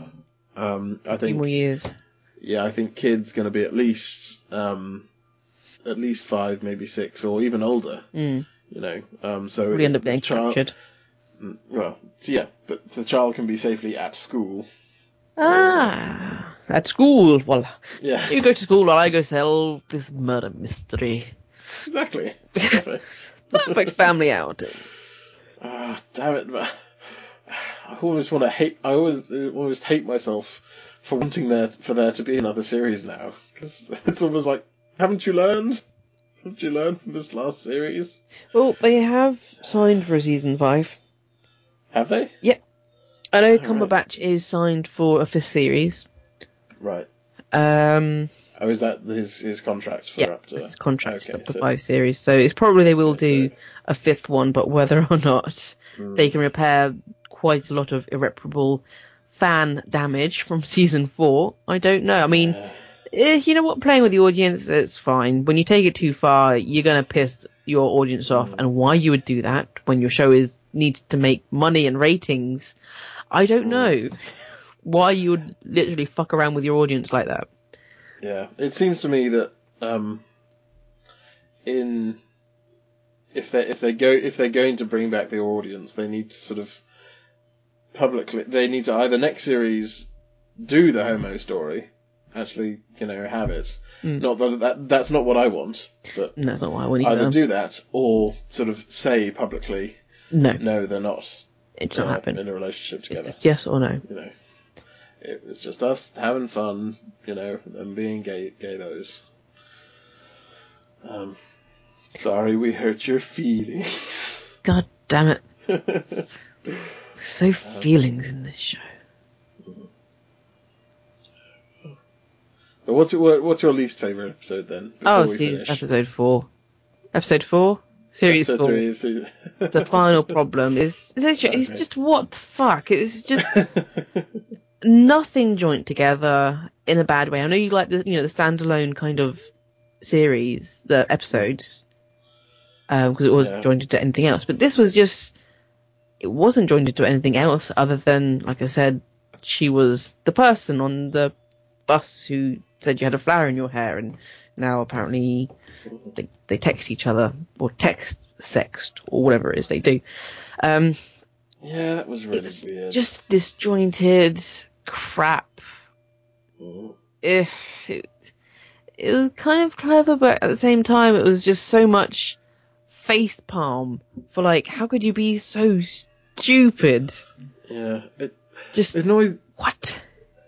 Speaker 2: Um, I think,
Speaker 1: more years.
Speaker 2: yeah, I think kids going to be at least, um, at least five, maybe six, or even older.
Speaker 1: Mm.
Speaker 2: You know, um, so
Speaker 1: We end up getting
Speaker 2: child-
Speaker 1: captured.
Speaker 2: Mm, Well, so yeah, but the child can be safely at school.
Speaker 1: Ah, at school. Well,
Speaker 2: Yeah,
Speaker 1: you go to school while I go solve this murder mystery.
Speaker 2: exactly. Perfect.
Speaker 1: Perfect family outing.
Speaker 2: Ah, damn it! man. I always want to hate. I always always hate myself for wanting there for there to be another series now because it's almost like, haven't you learned? Haven't you learned from this last series?
Speaker 1: Well, they have signed for a season five.
Speaker 2: Have they? Yep.
Speaker 1: I know
Speaker 2: right.
Speaker 1: Cumberbatch is signed for a fifth series.
Speaker 2: Right.
Speaker 1: Um,
Speaker 2: Oh, is that his his contract for
Speaker 1: yeah,
Speaker 2: up to?
Speaker 1: his contract
Speaker 2: okay,
Speaker 1: up to
Speaker 2: so-
Speaker 1: five series, so it's probably they will do
Speaker 2: so-
Speaker 1: a fifth one, but whether or not
Speaker 2: Hmm.
Speaker 1: they can repair quite a lot of irreparable fan damage from season four, I don't know. I mean,
Speaker 2: Yeah.
Speaker 1: eh, you know what? Playing with the audience, it's fine. When you take it too far, you're gonna piss your audience off. And why you would do that when your show is needs to make money and ratings, I don't
Speaker 2: Hmm.
Speaker 1: know. Why you would literally fuck around with your audience like that?
Speaker 2: Yeah, it seems to me that um, in if they if they go if they're going to bring back the audience, they need to sort of publicly they need to either next series do the homo story, actually you know have it.
Speaker 1: Mm.
Speaker 2: Not that, that that's not what I want, but
Speaker 1: No, that's not what I want
Speaker 2: either
Speaker 1: either.
Speaker 2: do that or sort of say publicly
Speaker 1: no,
Speaker 2: no, they're not
Speaker 1: it's
Speaker 2: uh,
Speaker 1: not happening.
Speaker 2: in a relationship together.
Speaker 1: It's just yes or no.
Speaker 2: You know, it was just us having fun, you know, and being gay, gay. Um, sorry we hurt your feelings.
Speaker 1: God damn it. So feelings in this show.
Speaker 2: but what's your what's your least favorite episode then?
Speaker 1: Oh, season episode four. Episode four? Series
Speaker 2: Episode
Speaker 1: four.
Speaker 2: three
Speaker 1: The final problem is, is it's, it's
Speaker 2: Okay.
Speaker 1: just what the fuck? It's just nothing joined together in a bad way. I know you like the you know the standalone kind of series, the episodes, because it wasn't
Speaker 2: Yeah.
Speaker 1: joined into anything else. But this was just it wasn't joined into anything else other than, like I said, she was the person on the bus who said you had a flower in your hair, and now apparently they they text each other or text sext or whatever it is they do. Um,
Speaker 2: yeah, that was really
Speaker 1: it was
Speaker 2: weird.
Speaker 1: just disjointed crap.
Speaker 2: Mm.
Speaker 1: If it, it was kind of clever, but at the same time, it was just so much face palm for like, how could you be so stupid?
Speaker 2: yeah, it,
Speaker 1: Just
Speaker 2: it annoys
Speaker 1: what?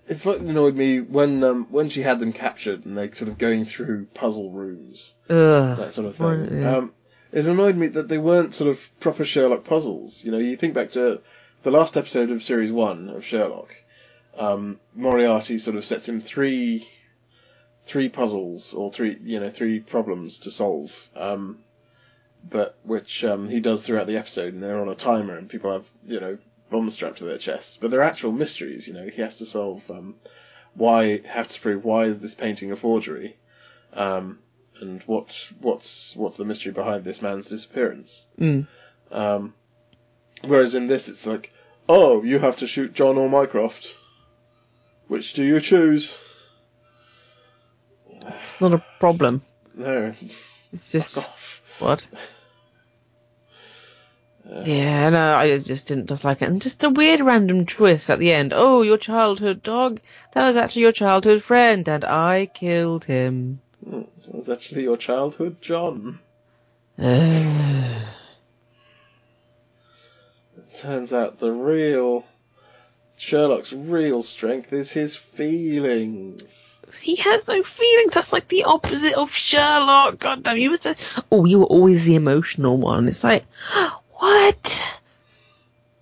Speaker 2: it fucking annoyed me when um, when she had them captured and they sort of going through puzzle rooms,
Speaker 1: Ugh.
Speaker 2: that sort of
Speaker 1: Well,
Speaker 2: thing.
Speaker 1: yeah.
Speaker 2: Um, it annoyed me that they weren't sort of proper Sherlock puzzles. You know, you think back to the last episode of series one of Sherlock. Um, Moriarty sort of sets him three three puzzles or three you know three problems to solve. Um, but which um, he does throughout the episode, and they're on a timer, and people have you know bombs strapped to their chests. But they're actual mysteries. You know, he has to solve um, why have to prove why is this painting a forgery, um, and what what's what's the mystery behind this man's disappearance.
Speaker 1: Mm.
Speaker 2: Um, whereas in this, it's like, oh, you have to shoot John or Mycroft. Which do you choose?
Speaker 1: It's not a problem.
Speaker 2: No, it's
Speaker 1: It's just what? Uh. Yeah, no, I just didn't just like it. And just a weird random twist at the end. Oh, your childhood dog? That was actually your childhood friend, and I killed him.
Speaker 2: Hmm, it was actually your childhood, John.
Speaker 1: Ugh.
Speaker 2: Turns out the real Sherlock's real strength is his feelings.
Speaker 1: he has no feelings. That's like the opposite of Sherlock. God damn, you were so. Oh, you were always the emotional one. It's like, what?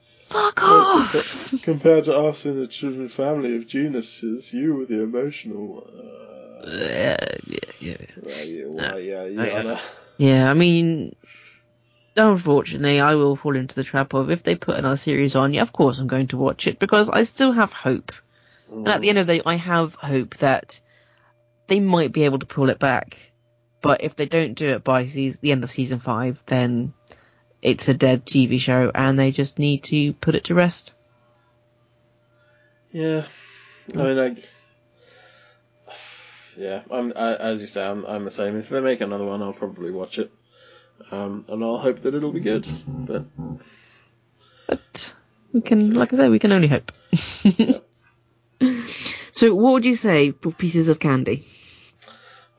Speaker 1: Fuck off.
Speaker 2: Compared to us in a children family of geniuses, you were the emotional. one. Uh,
Speaker 1: Uh, yeah, yeah.
Speaker 2: you, why, yeah,
Speaker 1: Oh, yeah.
Speaker 2: Anna.
Speaker 1: Yeah, I mean, unfortunately, I will fall into the trap of if they put another series on, yeah, of course I'm going to watch it because I still have hope. And at the end of the day, I have hope that they might be able to pull it back. But if they don't do it by the end of season five, then it's a dead TV show and they just need to put it to rest.
Speaker 2: Yeah, I mean, like, yeah, I'm I, as you say, I'm I'm the same. If they make another one, I'll probably watch it, um, and I'll hope that it'll be good. But
Speaker 1: But we can, like I say, we can only hope. so what would you say for pieces of candy?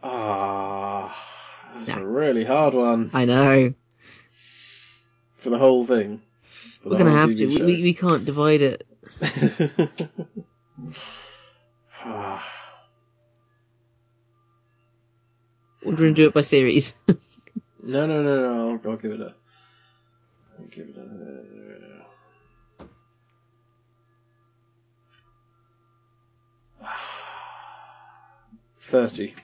Speaker 2: ah, that's a really hard one
Speaker 1: I know.
Speaker 2: for the whole thing.
Speaker 1: We're gonna have
Speaker 2: TV
Speaker 1: to. We,
Speaker 2: show.
Speaker 1: we, we can't divide it.
Speaker 2: Ah,
Speaker 1: We're to do it by series.
Speaker 2: no, no, no, no. I'll, I'll give it a. I'll give it a. Thirty.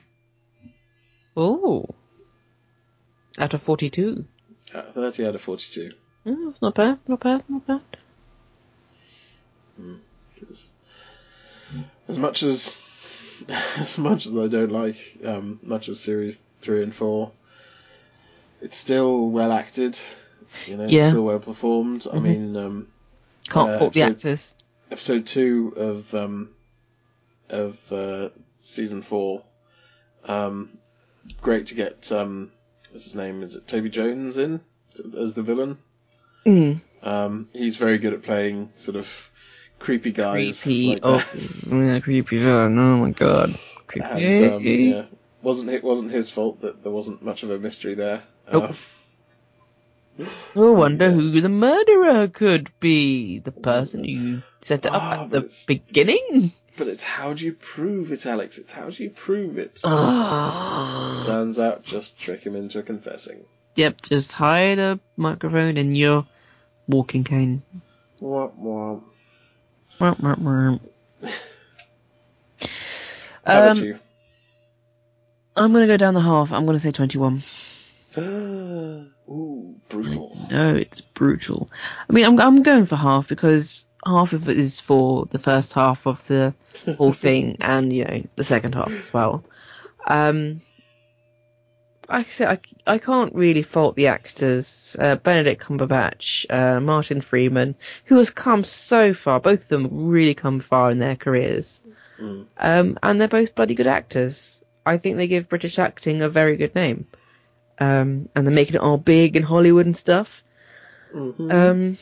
Speaker 1: oh. Out of 42.
Speaker 2: Uh, Thirty out of forty-two.
Speaker 1: Oh, not bad, not bad, not bad.
Speaker 2: 'Cause as much as as much as I don't like um, much of series three and four, it's still well acted. You know,
Speaker 1: Yeah.
Speaker 2: it's still well performed. I
Speaker 1: Mhm.
Speaker 2: mean, um,
Speaker 1: Can't
Speaker 2: Uh,
Speaker 1: fault the actors.
Speaker 2: episode two of um, of uh, season four. Um, great to get um, what's his name? Is it Toby Jones in as the villain?
Speaker 1: Mm.
Speaker 2: Um, he's very good at playing sort of creepy guys
Speaker 1: Creepy.
Speaker 2: like
Speaker 1: oh, yeah, creepy villain. Oh my god. Creepy.
Speaker 2: and um, yeah, wasn't it wasn't his fault that there wasn't much of a mystery there.
Speaker 1: Nope.
Speaker 2: Um,
Speaker 1: I wonder
Speaker 2: Yeah.
Speaker 1: who the murderer could be. The person who set it up
Speaker 2: Ah,
Speaker 1: at the beginning?
Speaker 2: but it's how do you prove it, Alex? It's how do you prove it?
Speaker 1: Ah.
Speaker 2: Turns out, just trick him into confessing.
Speaker 1: Yep, just hide a microphone in your walking cane.
Speaker 2: Womp womp.
Speaker 1: Womp, womp, womp.
Speaker 2: How about
Speaker 1: Um,
Speaker 2: you?
Speaker 1: I'm gonna go down the half. I'm gonna say 21.
Speaker 2: Ooh, brutal.
Speaker 1: No, it's brutal. I mean, I'm I'm going for half because half of it is for the first half of the whole thing, and you know the second half as well. Um, like I said, I, I can't really fault the actors. Uh, Benedict Cumberbatch, uh, Martin Freeman, who has come so far. Both of them really come far in their careers,
Speaker 2: Mm.
Speaker 1: um, and they're both bloody good actors. I think they give British acting a very good name, um, and they're making it all big in Hollywood and stuff.
Speaker 2: Mhm.
Speaker 1: Um,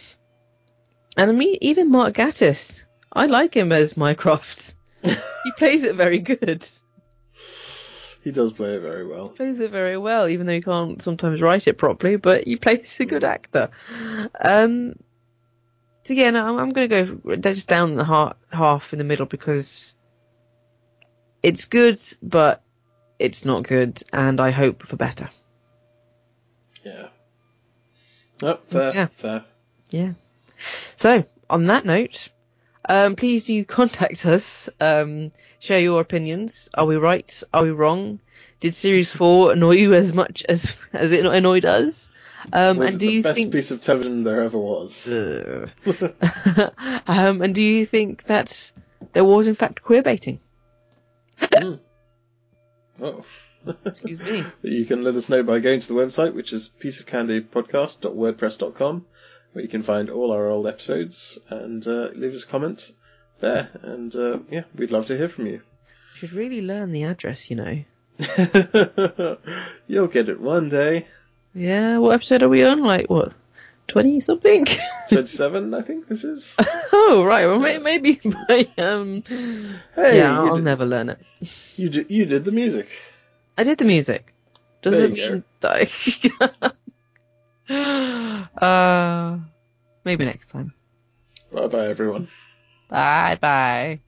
Speaker 1: and I mean, even Mark Gatiss, I like him as Mycroft. he plays it very good.
Speaker 2: he does play it very well.
Speaker 1: He plays it very well, even though he can't sometimes write it properly. But he plays a good actor. Um, so yeah, no, I'm, I'm going to go just down the half, half in the middle because it's good, but it's not good, and I hope for better.
Speaker 2: Yeah. Oh, fair,
Speaker 1: Yeah.
Speaker 2: fair.
Speaker 1: Yeah. So, on that note, um, please do contact us. Um, share your opinions. Are we right? Are we wrong? Did Series 4 annoy you as much as, as it annoyed us? Um, and do
Speaker 2: the
Speaker 1: you
Speaker 2: best
Speaker 1: think...
Speaker 2: piece of television there ever was?
Speaker 1: Um, and do you think that there was in fact queer baiting?
Speaker 2: Mm. Oh.
Speaker 1: Excuse me.
Speaker 2: You can let us know by going to the website, which is pieceofcandypodcast.wordpress.com, where you can find all our old episodes and uh, leave us a comment there. And uh, yeah, we'd love to hear from you.
Speaker 1: Should really learn the address, you know.
Speaker 2: You'll get it one day.
Speaker 1: Yeah, what episode are we on? Like, what? 20 something?
Speaker 2: 27, I think this is.
Speaker 1: oh, right. Well, may- maybe by, um,
Speaker 2: Hey,
Speaker 1: yeah, I'll
Speaker 2: did,
Speaker 1: never learn it.
Speaker 2: you, did, you did the music.
Speaker 1: I did the music. Does
Speaker 2: There
Speaker 1: it mean that I... uh, maybe next time.
Speaker 2: Bye bye, everyone.
Speaker 1: Bye bye.